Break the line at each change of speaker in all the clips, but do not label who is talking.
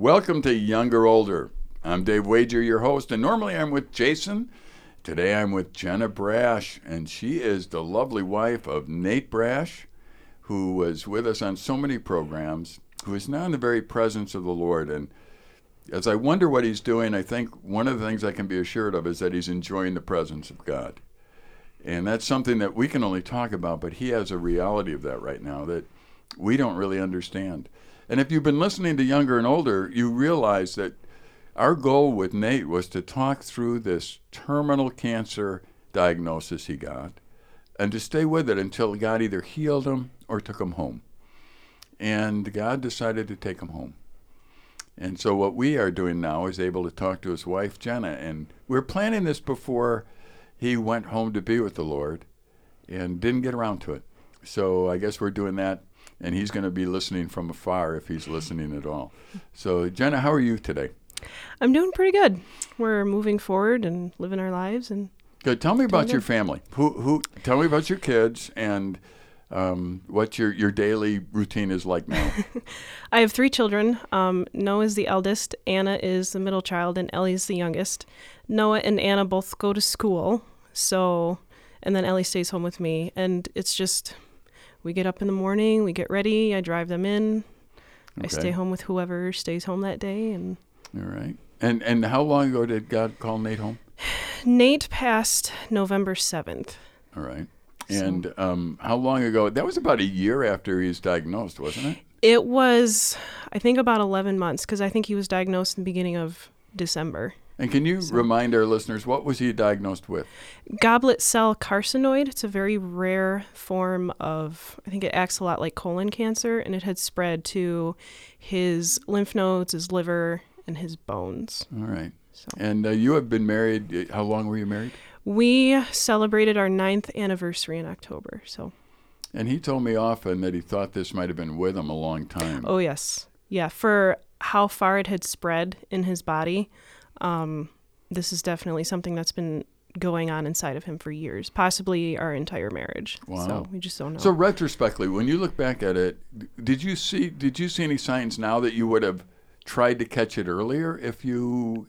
Welcome to Younger Older. I'm Dave Wager, your host, and normally I'm with Jason. Today I'm with Jenna Brash, and she is the lovely wife of Nate Brash, who was with us on so many programs, who is now in the very presence of the Lord. And as I wonder what he's doing, I think one of the things I can be assured of is that he's enjoying the presence of God. And that's something that we can only talk about, but he has a reality of that right now that we don't really understand. And if you've been listening to Younger and Older, you realize that our goal with Nate was to talk through this terminal cancer diagnosis he got and to stay with it until God either healed him or took him home. And God decided to take him home. And so what we are doing now is able to talk to his wife Jenna and we are planning this before he went home to be with the Lord and didn't get around to it. So I guess we're doing that and he's going to be listening from afar if he's listening at all. So Jenna, how are you today?
I'm doing pretty good. We're moving forward and living our lives and
Good. Tell me about your family. Who who tell me about your kids and um, what your, your daily routine is like now.
I have three children. Um, Noah is the eldest, Anna is the middle child, and Ellie is the youngest. Noah and Anna both go to school, so and then Ellie stays home with me, and it's just we get up in the morning, we get ready, I drive them in, okay. I stay home with whoever stays home that day, and
all right. And and how long ago did God call Nate home?
Nate passed November seventh.
All right. And um, how long ago? That was about a year after he was diagnosed, wasn't it?
It was, I think, about 11 months because I think he was diagnosed in the beginning of December.
And can you so. remind our listeners what was he diagnosed with?
Goblet cell carcinoid. It's a very rare form of I think it acts a lot like colon cancer and it had spread to his lymph nodes, his liver, and his bones.
All right. So. And uh, you have been married how long were you married?
We celebrated our ninth anniversary in October. So
And he told me often that he thought this might have been with him a long time.
Oh yes. Yeah, for how far it had spread in his body um, this is definitely something that's been going on inside of him for years, possibly our entire marriage. Wow. So we just don't know.
So retrospectively, when you look back at it, did you see did you see any signs now that you would have tried to catch it earlier if you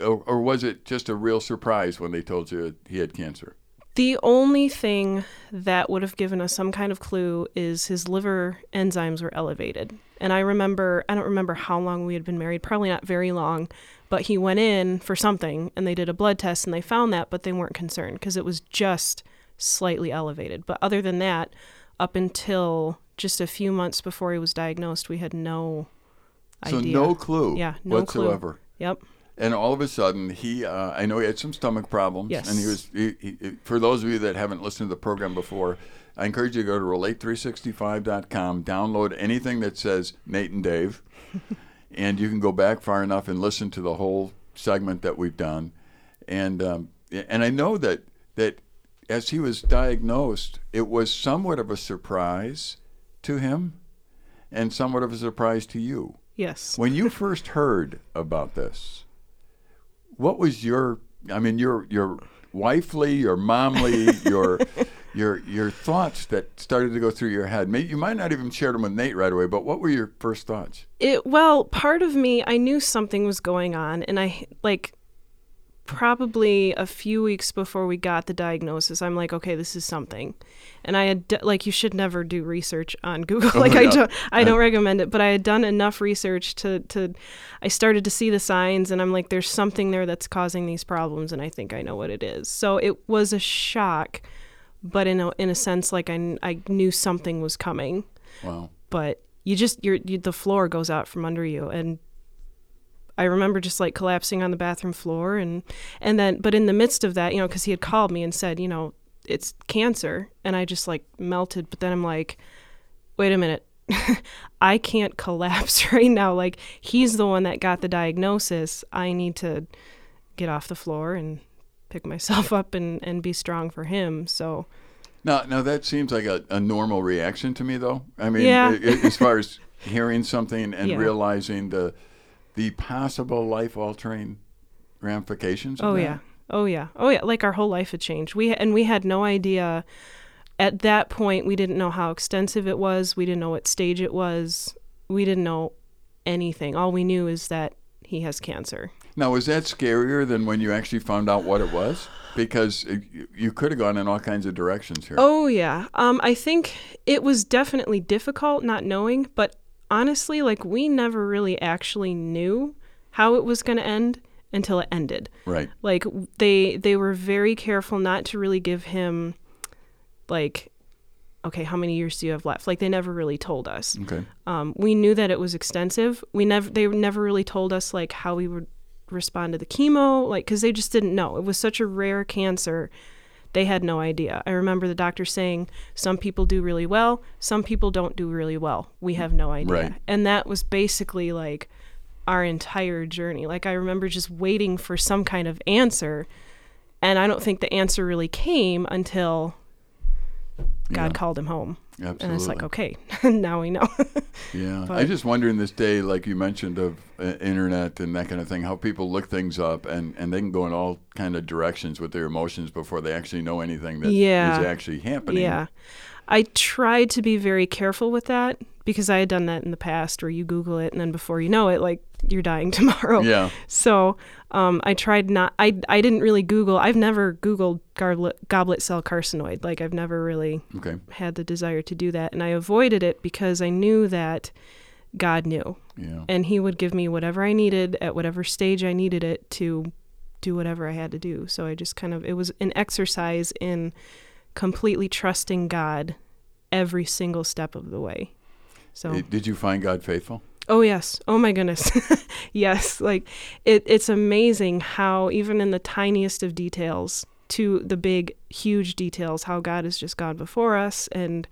or, or was it just a real surprise when they told you he had cancer?
The only thing that would have given us some kind of clue is his liver enzymes were elevated. And I remember, I don't remember how long we had been married, probably not very long, but he went in for something and they did a blood test and they found that, but they weren't concerned because it was just slightly elevated. But other than that, up until just a few months before he was diagnosed, we had no
so
idea.
no clue
yeah, no
whatsoever.
Clue. Yep.
And all of a sudden, he, uh, I know he had some stomach problems.
Yes.
And he was, he, he, for those of you that haven't listened to the program before, I encourage you to go to relate365.com, download anything that says Nate and Dave. and you can go back far enough and listen to the whole segment that we've done. And um, and I know that that as he was diagnosed, it was somewhat of a surprise to him, and somewhat of a surprise to you.
Yes.
When you first heard about this, what was your? I mean, your your wifely, your momly, your your your thoughts that started to go through your head. Maybe you might not even share them with Nate right away, but what were your first thoughts?
It well, part of me I knew something was going on, and I like probably a few weeks before we got the diagnosis, I'm like, okay, this is something. And I had like you should never do research on Google. Oh, like yeah. I don't I don't recommend it, but I had done enough research to to I started to see the signs and I'm like there's something there that's causing these problems and I think I know what it is. So it was a shock, but in a in a sense like I I knew something was coming.
Wow.
But you just you're you, the floor goes out from under you and I remember just like collapsing on the bathroom floor and and then but in the midst of that, you know, cuz he had called me and said, you know, it's cancer and I just like melted, but then I'm like wait a minute. I can't collapse right now. Like he's the one that got the diagnosis. I need to get off the floor and pick myself up and and be strong for him. So
now, now that seems like a, a normal reaction to me, though. I mean,
yeah.
as far as hearing something and yeah. realizing the the possible life altering ramifications.
oh
that?
yeah, oh yeah, oh yeah. Like our whole life had changed. We and we had no idea. At that point, we didn't know how extensive it was. We didn't know what stage it was. We didn't know anything. All we knew is that he has cancer.
Now, was that scarier than when you actually found out what it was? Because it, you could have gone in all kinds of directions here.
Oh yeah. Um, I think it was definitely difficult not knowing, but honestly, like we never really actually knew how it was going to end until it ended.
Right.
Like they they were very careful not to really give him like okay, how many years do you have left? Like they never really told us.
Okay.
Um, we knew that it was extensive. We never they never really told us like how we would respond to the chemo, like because they just didn't know. It was such a rare cancer. They had no idea. I remember the doctor saying some people do really well, some people don't do really well. We have no idea.
Right.
And that was basically like our entire journey. Like I remember just waiting for some kind of answer, and I don't think the answer really came until God
Yeah.
called him home.
Absolutely.
And it's like, okay, now we know.
Yeah, I
But-
just wonder in this day, like you mentioned, of uh, internet and that kind of thing, how people look things up and, and they can go in all kind of directions with their emotions before they actually know anything that is
Yeah.
actually happening.
Yeah. I tried to be very careful with that because I had done that in the past where you Google it and then before you know it, like you're dying tomorrow.
Yeah.
So um, I tried not, I, I didn't really Google, I've never Googled goblet, goblet cell carcinoid. Like I've never really
Okay.
had the desire to do that. And I avoided it because I knew that God knew
Yeah.
and He would give me whatever I needed at whatever stage I needed it to do whatever I had to do. So I just kind of, it was an exercise in completely trusting God every single step of the way. So,
Did you find God faithful?
Oh yes, oh my goodness, yes, like it, it's amazing how even in the tiniest of details to the big, huge details, how God has just gone before us and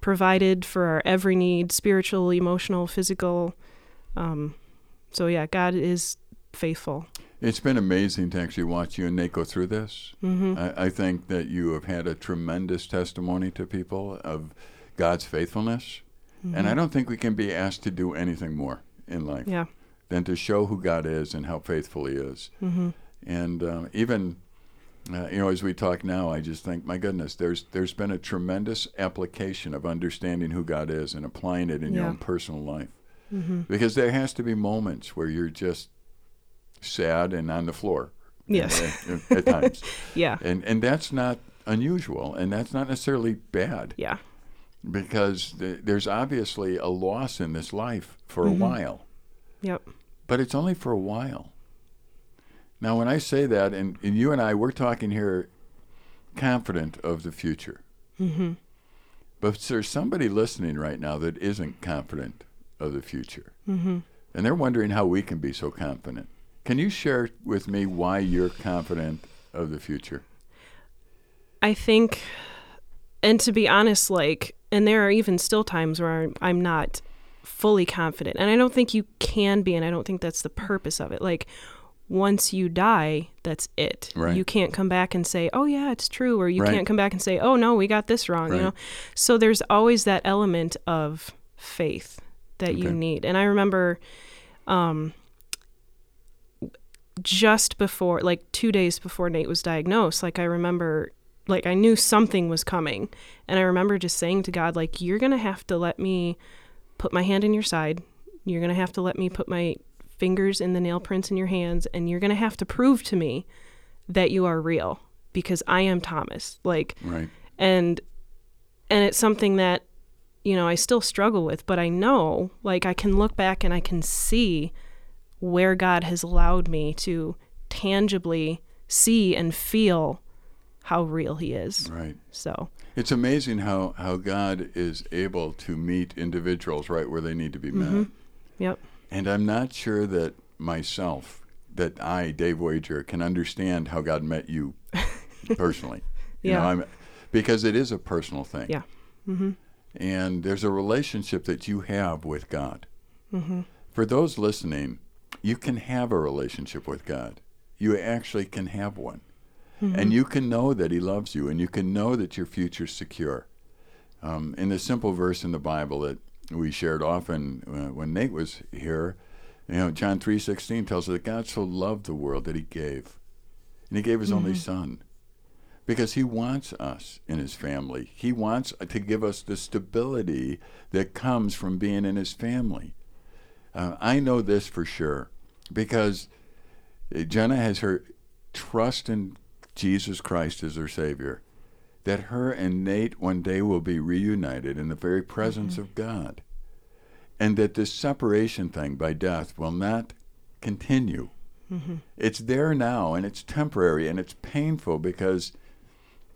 provided for our every need, spiritual, emotional, physical. Um, so yeah, God is faithful.
It's been amazing to actually watch you and Nate go through this.
hmm
I, I think that you have had a tremendous testimony to people of God's faithfulness. And I don't think we can be asked to do anything more in life
Yeah.
than to show who God is and how faithful He is.
hmm
And uh, even, uh, you know, as we talk now, I just think, my goodness, there's there's been a tremendous application of understanding who God is and applying it in your own personal life.
hmm
Because there has to be moments where you're just sad and on the floor. you
Yes.
know, at, at times,
Yeah.
and and that's not unusual, and that's not necessarily bad
Yeah.
Because th- there's obviously a loss in this life for a
Mhm.
while
Yep.
but it's only for a while. Now, when I say that, and, and you and I, we're talking here confident of the future.
Mm-hmm.
But there's somebody listening right now that isn't confident of the future.
hmm
And they're wondering how we can be so confident. Can you share with me why you're confident of the future?
I think, and to be honest, like, and there are even still times where I'm, I'm not fully confident. And I don't think you can be, and I don't think that's the purpose of it. Like, once you die, that's it.
Right.
You can't come back and say, oh, yeah, it's true. Or you
Right.
can't come back and say, oh, no, we got this wrong,
Right.
you know? So there's always that element of faith that you need. And I remember um, just before, like two days before Nate was diagnosed, like I remember, like I knew something was coming. And I remember just saying to God, like, you're going to have to let me put my hand in your side. You're going to have to let me put my fingers in the nail prints in your hands. And you're going to have to prove to me that you are real because I am Thomas. Like,
Right.
and and it's something that you know I still struggle with but I know like I can look back and I can see where God has allowed me to tangibly see and feel how real he is
Right.
so
It's amazing how, how God is able to meet individuals right where they need to be met.
Mhm. yep
And I'm not sure that myself, that I, Dave Wager, can understand how God met you personally. You know,
Yeah.
I'm, because it is a personal thing.
Yeah. mhm
And there's a relationship that you have with God.
mhm
For those listening, you can have a relationship with God. You actually can have one. And you can know that He loves you, and you can know that your future's secure. Um, in the simple verse in the Bible that we shared often uh, when Nate was here, you know, John three sixteen tells us that God so loved the world that He gave, and He gave His only Son, because He wants us in His family. He wants to give us the stability that comes from being in His family. Uh, I know this for sure because Jenna has her trust in Jesus Christ as her Savior, that her and Nate one day will be reunited in the very presence mm-hmm. of God, and that this separation thing by death will not continue. Mm-hmm. It's there now, and it's temporary, and it's painful because,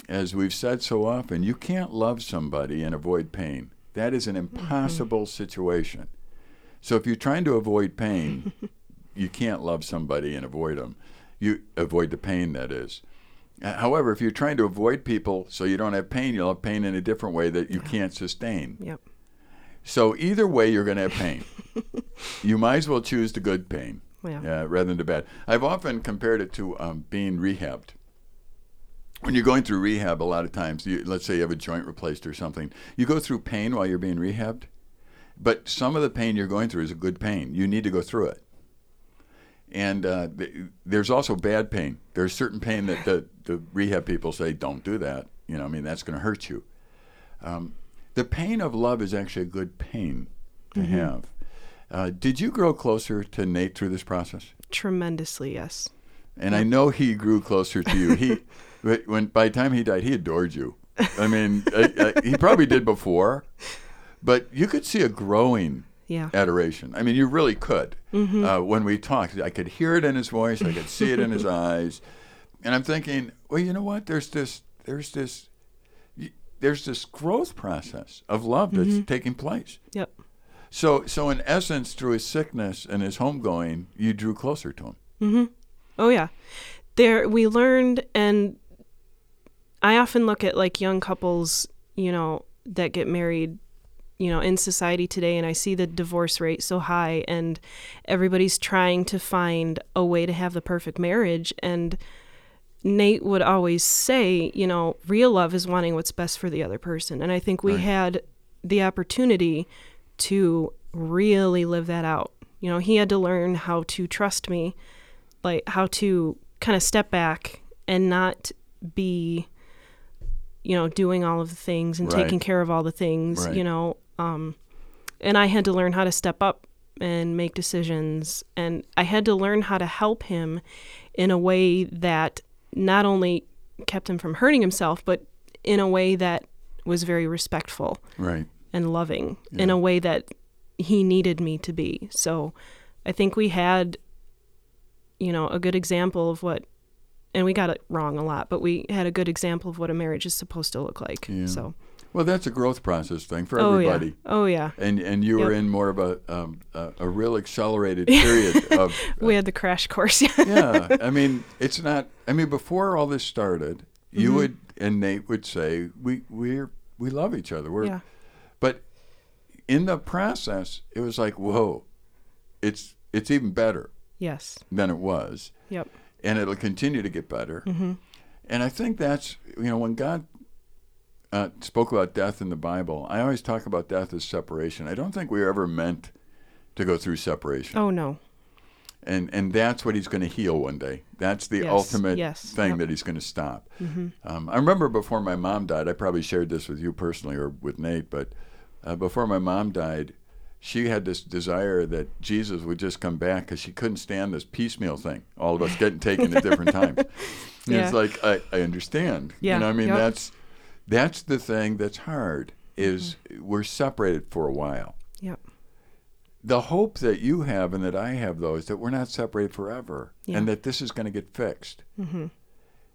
as we've said so often, you can't love somebody and avoid pain. That is an mm-hmm. impossible situation. So if you're trying to avoid pain, you can't love somebody and avoid them. You avoid the pain, that is. Uh, However, if you're trying to avoid people so you don't have pain, you'll have pain in a different way that you can't sustain.
Yep.
So either way, you're going to have pain. you might as well choose the good pain
Yeah.
uh, rather than the bad. I've often compared it to um, being rehabbed. When you're going through rehab, a lot of times, you, let's say you have a joint replaced or something, you go through pain while you're being rehabbed, but some of the pain you're going through is a good pain. You need to go through it. And uh, th- there's also bad pain. There's certain pain that the, the rehab people say, don't do that. You know, I mean, that's going to hurt you. Um, the pain of love is actually a good pain to have. Uh, did you grow closer to Nate through this process?
Tremendously, yes.
And I know he grew closer to you. He, when by the time he died, he adored you. I mean, I, I, he probably did before, but you could see a growing
Yeah.
adoration. I mean, you really could. Uh, when we talked, I could hear it in his voice. I could see it in his eyes, and I'm thinking, well, you know what? There's this. There's this. There's this growth process of love that's taking place.
Yep.
So, so in essence, through his sickness and his homegoing, you drew closer to him. Mm-hmm.
Oh yeah. There we learned and I often look at like young couples, you know, that get married, you know, in society today and I see the divorce rate so high and everybody's trying to find a way to have the perfect marriage and Nate would always say, you know, real love is wanting what's best for the other person. And I think we
Right.
had the opportunity to really live that out. You know, he had to learn how to trust me, like how to kind of step back and not be, you know, doing all of the things and
Right.
taking care of all the things,
Right.
you know. Um, and I had to learn how to step up and make decisions. And I had to learn how to help him in a way that not only kept him from hurting himself, but in a way that was very respectful
Right.
and loving in a way that he needed me to be. So I think we had, you know, a good example of what, and we got it wrong a lot, but we had a good example of what a marriage is supposed to look like.
Yeah.
So,
Well, that's a growth process thing for
oh
everybody.
yeah, oh yeah.
And and you were in more of a um, a, a real accelerated period of
We had the crash course.
yeah. I mean, it's not. I mean, before all this started, you
Mm-hmm.
would and Nate would say we we're we love each other. We're
yeah.
but in the process, it was like whoa, it's it's even better
Yes.
than it was,
Yep.
and it'll continue to get better.
Mm-hmm.
And I think that's you know when God uh, spoke about death in the Bible, I always talk about death as separation. I don't think we were ever meant to go through separation,
Oh no.
and and that's what He's going to heal one day. That's the
Yes,
ultimate
yes,
thing
yep.
that He's going to stop.
Mm-hmm.
Um, I remember before my mom died. I probably shared this with you personally or with Nate, but uh, before my mom died. She had this desire that Jesus would just come back because she couldn't stand this piecemeal thing. All of us getting taken at different times.
Yeah.
It's like I, I understand.
Yeah,
You know, I mean
yep.
that's that's the thing that's hard is
Mm-hmm.
we're separated for a while.
Yep.
The hope that you have and that I have though is that we're not separated forever
Yeah.
and that this is going to get fixed.
Mm-hmm.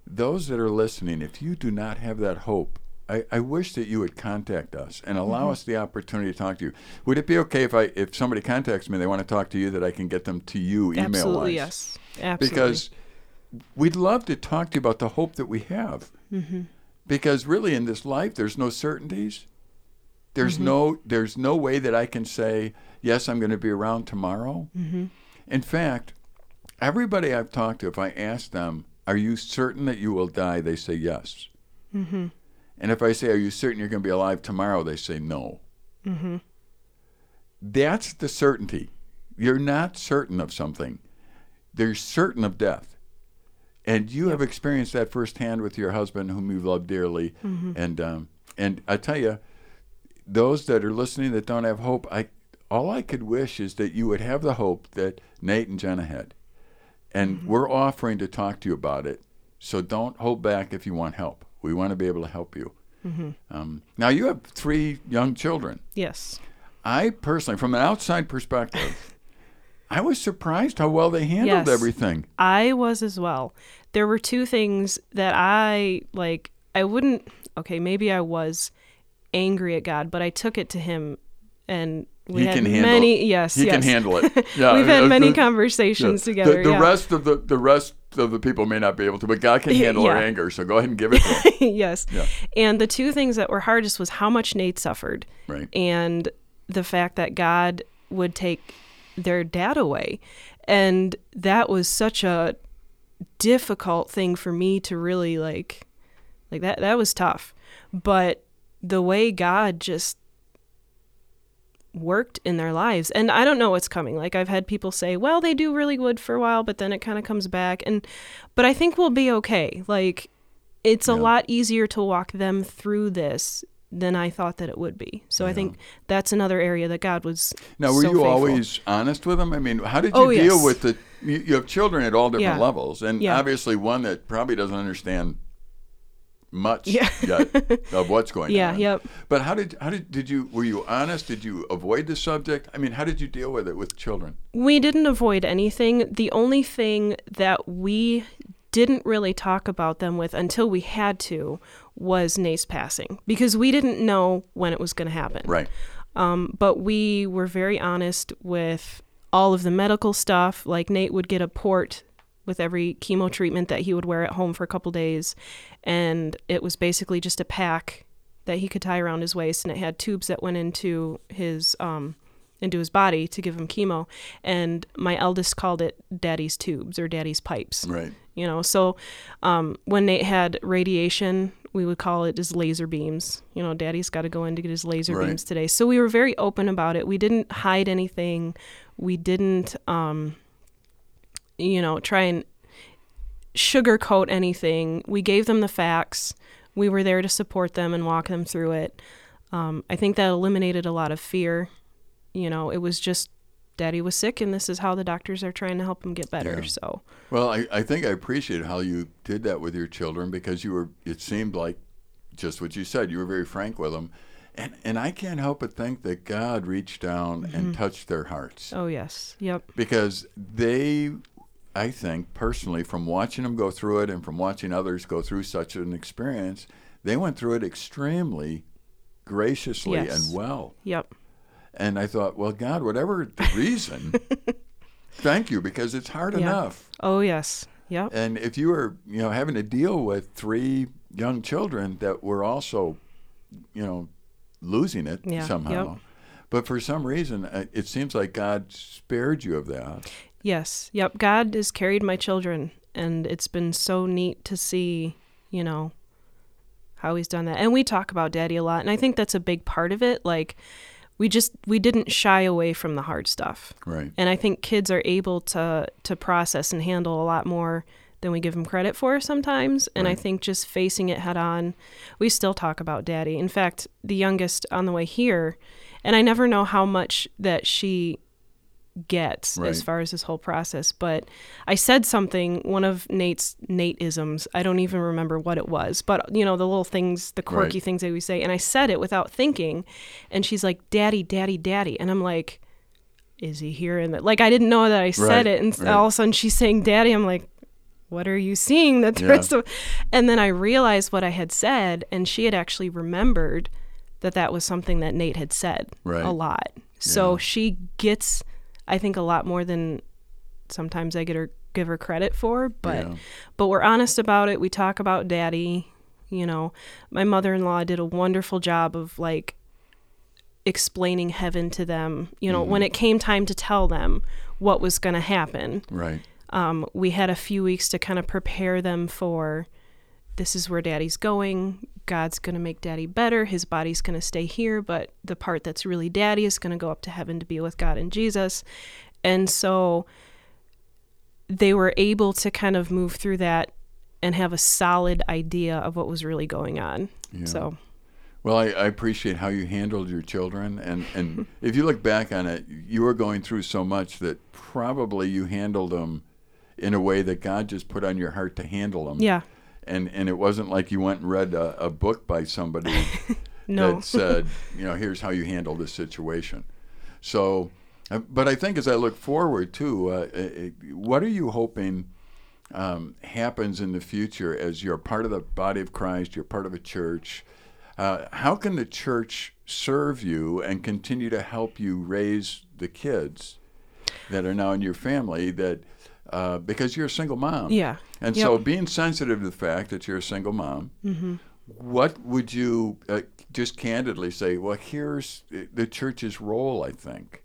Those that are listening, if you do not have that hope, I, I wish that you would contact us and allow
Mm-hmm.
us the opportunity to talk to you. Would it be okay if I if somebody contacts me, they want to talk to you, that I can get them to you email
Absolutely
wise?
yes. Absolutely.
because we'd love to talk to you about the hope that we have.
Mm-hmm.
Because really, in this life, there's no certainties. There's
Mm-hmm.
no there's no way that I can say yes, I'm going to be around tomorrow.
Mm-hmm.
In fact, everybody I've talked to, if I ask them, "Are you certain that you will die?" they say yes.
Mm-hmm.
And if I say, "Are you certain you're going to be alive tomorrow?" they say no.
Mm-hmm.
That's the certainty. You're not certain of something. They're certain of death. And you have experienced that firsthand with your husband, whom you love dearly.
Mm-hmm.
And um, and I tell you, those that are listening that don't have hope, I all I could wish is that you would have the hope that Nate and Jenna had. And
Mm-hmm.
we're offering to talk to you about it. So don't hold back if you want help. We want to be able to help you.
Mm-hmm.
Um, now, you have three young children.
Yes.
I personally, from an outside perspective, I was surprised how well they handled
Yes.
everything.
I was as well. There were two things that I like I wouldn't okay, maybe I was angry at God, but I took it to him and we
He
had
can handle
many yes,
He
yes.
can handle it. Yeah,
We've had
uh,
many conversations
yeah.
together.
The, the
yeah.
rest of the the rest of the people may not be able to, but God can
Yeah,
handle our anger. So go ahead and give it to him.
yes.
Yeah.
And the two things that were hardest was how much Nate suffered
Right.
and the fact that God would take their dad away. And that was such a difficult thing for me to really like like that that was tough. But the way God just worked in their lives and I don't know what's coming. Like I've had people say, "Well, they do really good for a while, but then it kind of comes back." And but I think we'll be okay. Like it's a lot easier to walk them through this than I thought that it would be. So I think that's another area that God was
Now, were
so
you
faithful.
always honest with them? I mean, how did you
Oh,
deal
yes.
with the? You, you have children at all different
Yeah.
levels, and
Yeah.
obviously one that probably doesn't understand much
Yeah.
yet of what's going on.
Yeah, yep.
But how did how did did you were you honest? Did you avoid the subject? I mean, how did you deal with it with children?
We didn't avoid anything. The only thing that we didn't really talk about them with until we had to was Nate's passing because we didn't know when it was going to happen.
Right.
Um, but we were very honest with all of the medical stuff. Like Nate would get a port with every chemo treatment that he would wear at home for a couple days, and it was basically just a pack that he could tie around his waist, and it had tubes that went into his um, into his body to give him chemo. And my eldest called it "daddy's tubes" or "daddy's pipes."
Right.
you know so um, when nate had radiation we would call it his laser beams. You know daddy's got to go in to get his laser
Right.
beams today. So we were very open about it. We didn't hide anything. We didn't um, you know try and sugarcoat anything. We gave them the facts. We were there to support them and walk them through it. Um, i think that eliminated a lot of fear. You know it was just daddy was sick and this is how the doctors are trying to help him get better
Yeah.
so
Well, I, I think I appreciate how you did that with your children because you were. It seemed like just what you said. You were very frank with them, and and I can't help but think that God reached down
Mm-hmm.
and touched their hearts
Oh yes. Yep.
because they. I think personally, from watching them go through it and from watching others go through such an experience, they went through it extremely graciously
Yes.
and well.
Yep.
And I thought, well, God, whatever the reason, thank you because it's hard
Yeah.
enough.
Oh yes. Yep.
And if you were, you know, having to deal with three young children that were also, you know, losing it
Yeah,
somehow,
yep.
but for some reason, uh, it seems like God spared you of that.
Yes. Yep. God has carried my children and it's been so neat to see, you know, how he's done that. And we talk about daddy a lot and I think that's a big part of it. Like we just we didn't shy away from the hard stuff.
Right.
And I think kids are able to to process and handle a lot more than we give them credit for sometimes. And I think just facing it head on, we still talk about daddy. In fact, the youngest on the way here, and I never know how much that she gets
Right.
as far as this whole process, but I said something, one of Nate's Nate-isms. I don't even remember what it was, but you know, the little things, the quirky
Right.
things that we say. And I said it without thinking. And she's like, Daddy, Daddy, Daddy. And I'm like, is he hearing that? Like I didn't know that I said
Right,
it, and all of a sudden she's saying "daddy." I'm like, "What are you seeing?" That the
Yeah.
rest of, and then I realized what I had said, and she had actually remembered that that was something that Nate had said a lot. So
Yeah.
she gets, I think, a lot more than sometimes I get her give her credit for. But
Yeah.
but we're honest about it. We talk about daddy. You know, my mother in law did a wonderful job of like explaining heaven to them. You know,
Mm-hmm.
when it came time to tell them what was going to happen,
Right.
um, we had a few weeks to kind of prepare them for this is where daddy's going. God's going to make daddy better. His body's going to stay here, but the part that's really daddy is going to go up to heaven to be with God and Jesus. And so they were able to kind of move through that and have a solid idea of what was really going on.
Yeah.
So,
Well, I, I appreciate how you handled your children, and and if you look back on it, you were going through so much that probably you handled them in a way that God just put on your heart to handle them.
Yeah.
And and it wasn't like you went and read a, a book by somebody
No.
that said, you know, here's how you handle this situation. So, uh, but I think as I look forward too, uh, uh, what are you hoping um, happens in the future as you're part of the body of Christ, you're part of a church? Uh, how can the church serve you and continue to help you raise the kids that are now in your family that uh, because you're a single mom
Yeah.
and
Yep.
so being sensitive to the fact that you're a single mom
Mm-hmm.
what would you uh, just candidly say well here's the church's role i think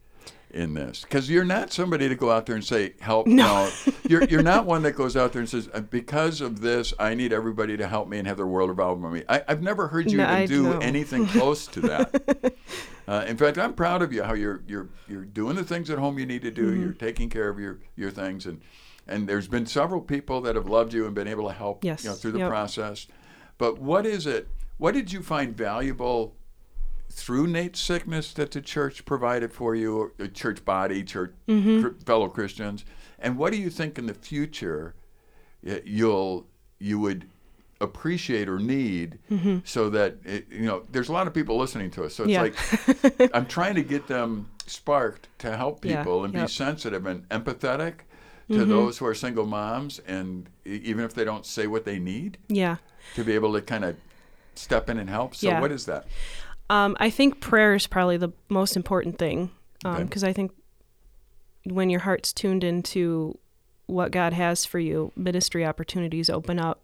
in this because you're not somebody to go out there and say help
No.
you're, you're not one that goes out there and says "Uh, because of this i need everybody to help me and have their world revolve around me I, i've never heard you
No,
do
know.
anything close to that uh, in fact i'm proud of you how you're you're you're doing the things at home you need to do
Mm-hmm.
you're taking care of your your things and and there's been several people that have loved you and been able to help
Yes.
you know, through the
Yep.
process but what is it what did you find valuable through Nate's sickness that the church provided for you, or the church body, church
Mm-hmm.
cr- fellow Christians, and what do you think in the future you'll you would appreciate or need
Mm-hmm.
so that it, you know there's a lot of people listening to us so it's
Yeah.
like i'm trying to get them sparked to help
Yeah,
people and be sensitive and empathetic to
Mm-hmm.
those who are single moms and even if they don't say what they need
Yeah.
to be able to kind of step in and help so
Yeah.
what is that
Um, I think prayer is probably the most important thing because
Okay.
I think when your heart's tuned into what God has for you, ministry opportunities open up.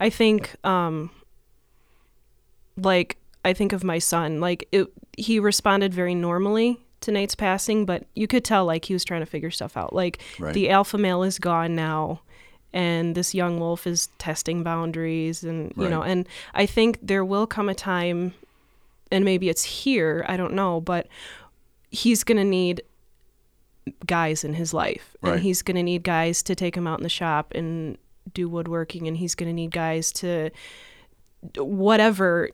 I think, um, like, I think of my son. Like, it, he responded very normally to Nate's passing, but you could tell like he was trying to figure stuff out. Like,
Right.
the alpha male is gone now. And this young wolf is testing boundaries, and you know, and I think there will come a time and maybe it's here, I don't know, but he's going to need guys in his life.
Right.
And he's going to need guys to take him out in the shop and do woodworking and he's going to need guys to whatever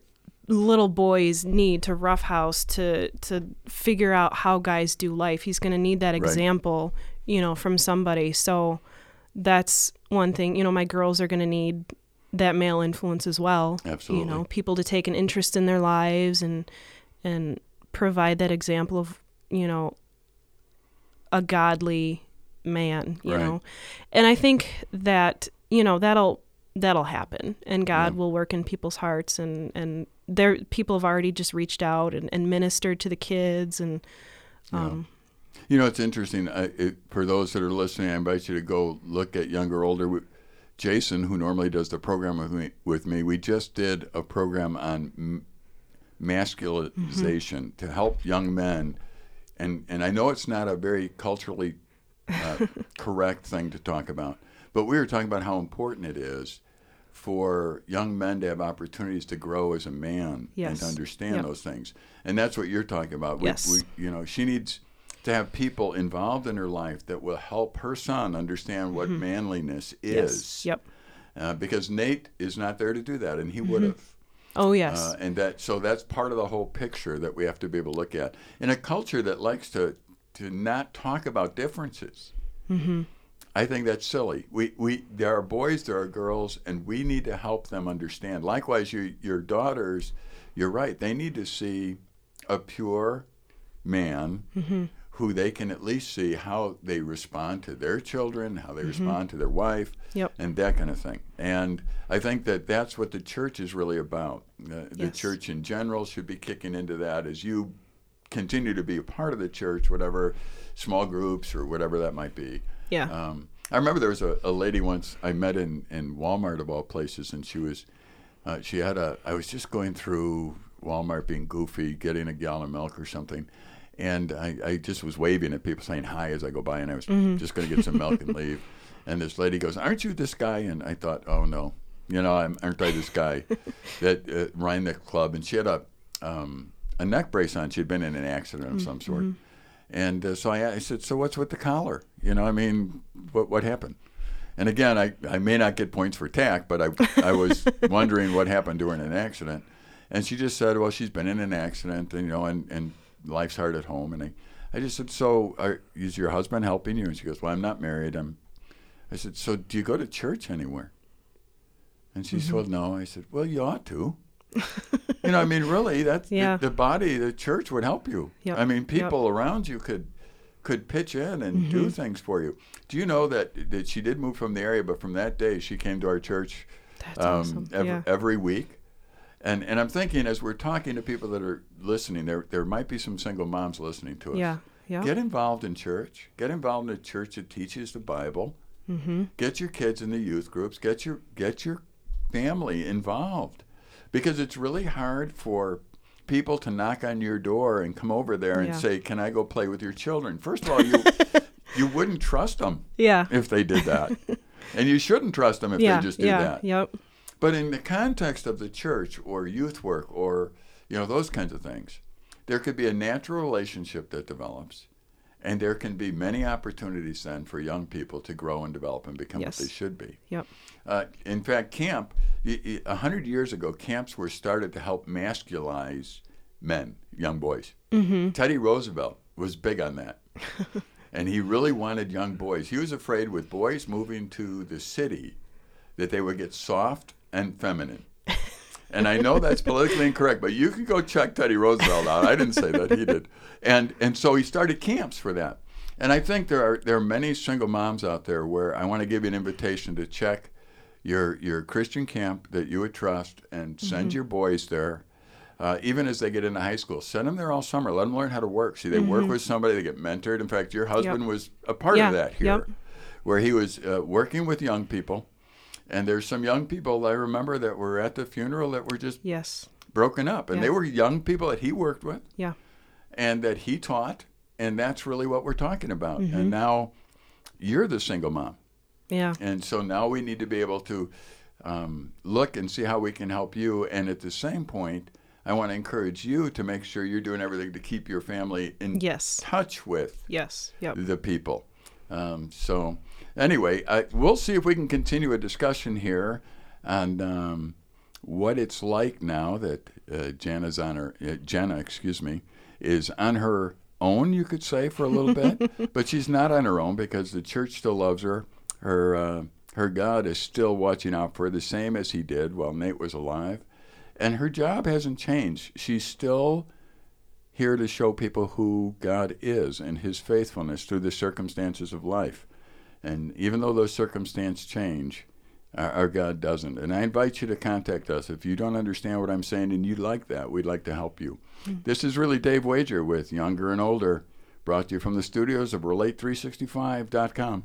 little boys need to roughhouse to to figure out how guys do life. He's going to need that
Right.
example, you know, from somebody. So that's one thing. You know, my girls are going to need that male influence as well.
Absolutely.
You know, people to take an interest in their lives and and provide that example of, you know, a godly man, you
Right.
know. And I think that, you know, that'll that'll happen and God
Yeah.
will work in people's hearts and and there people have already just reached out and, and ministered to the kids and um
You know, it's interesting. I, it, for those that are listening, I invite you to go look at Younger Older. Jason, who normally does the program with me, with me we just did a program on m- masculinization to help young men. And, and I know it's not a very culturally uh, correct thing to talk about, but we were talking about how important it is for young men to have opportunities to grow as a man and to understand
Yep.
those things. And that's what you're talking about. We,
Yes.
we, you know, she needs to have people involved in her life that will help her son understand what manliness is.
Mm-hmm. yes. Yep.
Uh, because Nate is not there to do that, and he would have.
Oh yes.
Uh, and that so that's part of the whole picture that we have to be able to look at in a culture that likes to to not talk about differences.
Mm-hmm.
I think that's silly. We we there are boys, there are girls, and we need to help them understand. Likewise, your your daughters, you're right. They need to see a pure man
Mm-hmm.
Who they can at least see how they respond to their children, how they respond to their wife,
Mm-hmm. Yep.
and that kind of thing. And I think that that's what the church is really about. The, the church in general should be kicking into that as you continue to be a part of the church, whatever small groups or whatever that might be.
yeah.
Um, I remember there was a, a lady once I met in, in Walmart of all places, and she was, uh, she had a, I was just going through Walmart being goofy, getting a gallon of milk or something. And I, I just was waving at people saying hi as I go by, and I was just going to get some milk and leave. And this lady goes, Aren't you this guy? And I thought, Oh, no. You know, I'm, aren't I this guy that uh, ran the club? And she had a, um, a neck brace on. She'd been in an accident of some sort. And uh, so I, I said, "So what's with the collar? You know, I mean, what what happened?" And again, I, I may not get points for tact, but I I was wondering what happened during an accident. And she just said, well, she's been in an accident, and you know, and, and life's hard at home. And I, I just said, so are, is your husband helping you? And she goes, well, I'm not married. I'm. I said, so do you go to church anywhere? And she
Mm-hmm.
said, well, no. I said, well, you ought to. you know, I mean, really, that's
Yeah.
the, the body, the church would help you.
Yep.
I mean,
Yep.
people around you could could pitch in and do
Mm-hmm.
things for you. Do you know that that she did move from the area, but from that day she came to our church um,
awesome.
every,
yeah.
every week. And and I'm thinking as we're talking to people that are listening, there there might be some single moms listening to us.
Yeah. Yeah.
Get involved in church. Get involved in a church that teaches the Bible.
mm-hmm.
Get your kids in the youth groups. Get your get your family involved, because it's really hard for people to knock on your door and come over there and
Yeah.
say, "Can I go play with your children?" First of all, you you wouldn't trust them
Yeah.
if they did that, and you shouldn't trust them if
yeah.
they just do
yeah.
that.
Yep.
But in the context of the church or youth work or you know those kinds of things, there could be a natural relationship that develops, and there can be many opportunities then for young people to grow and develop and become
Yes.
what they should be.
Yep.
Uh, in fact, camp a hundred years ago, camps were started to help masculize men, young boys.
Mm-hmm.
Teddy Roosevelt was big on that. and he really wanted young boys. He was afraid with boys moving to the city that they would get soft and feminine. And I know that's politically incorrect, but you can go check Teddy Roosevelt out. I didn't say that, he did. And and so he started camps for that. And I think there are there are many single moms out there where I want to give you an invitation to check your your Christian camp that you would trust and send your boys there. Uh, even as they get into high school, send them there all summer. Let them learn how to work. See, they work with somebody. They get mentored. In fact, your husband was a part of that here,
yep.
where he was uh, working with young people. And there's some young people I remember that were at the funeral that were just
Yes.
broken up, and
Yeah.
they were young people that he worked with
Yeah.
and that he taught, and that's really what we're talking about.
Mm-hmm.
And now you're the single mom.
Yeah.
And so now we need to be able to um, look and see how we can help you. And at the same point, I want to encourage you to make sure you're doing everything to keep your family in
Yes.
touch with
Yes. Yep.
the people. Um, so, anyway, I, we'll see if we can continue a discussion here on um, what it's like now that uh, Jenna's on her, uh, Jenna, excuse me, is on her own, you could say, for a little bit. but she's not on her own because the church still loves her. Her, uh, her God is still watching out for her, the same as he did while Nate was alive. And her job hasn't changed. She's still here to show people who God is and his faithfulness through the circumstances of life. And even though those circumstances change, our, our God doesn't. And I invite you to contact us. If you don't understand what I'm saying and you'd like that, we'd like to help you. Hmm. This is really Dave Wager with Younger and Older, brought to you from the studios of Relate365.com.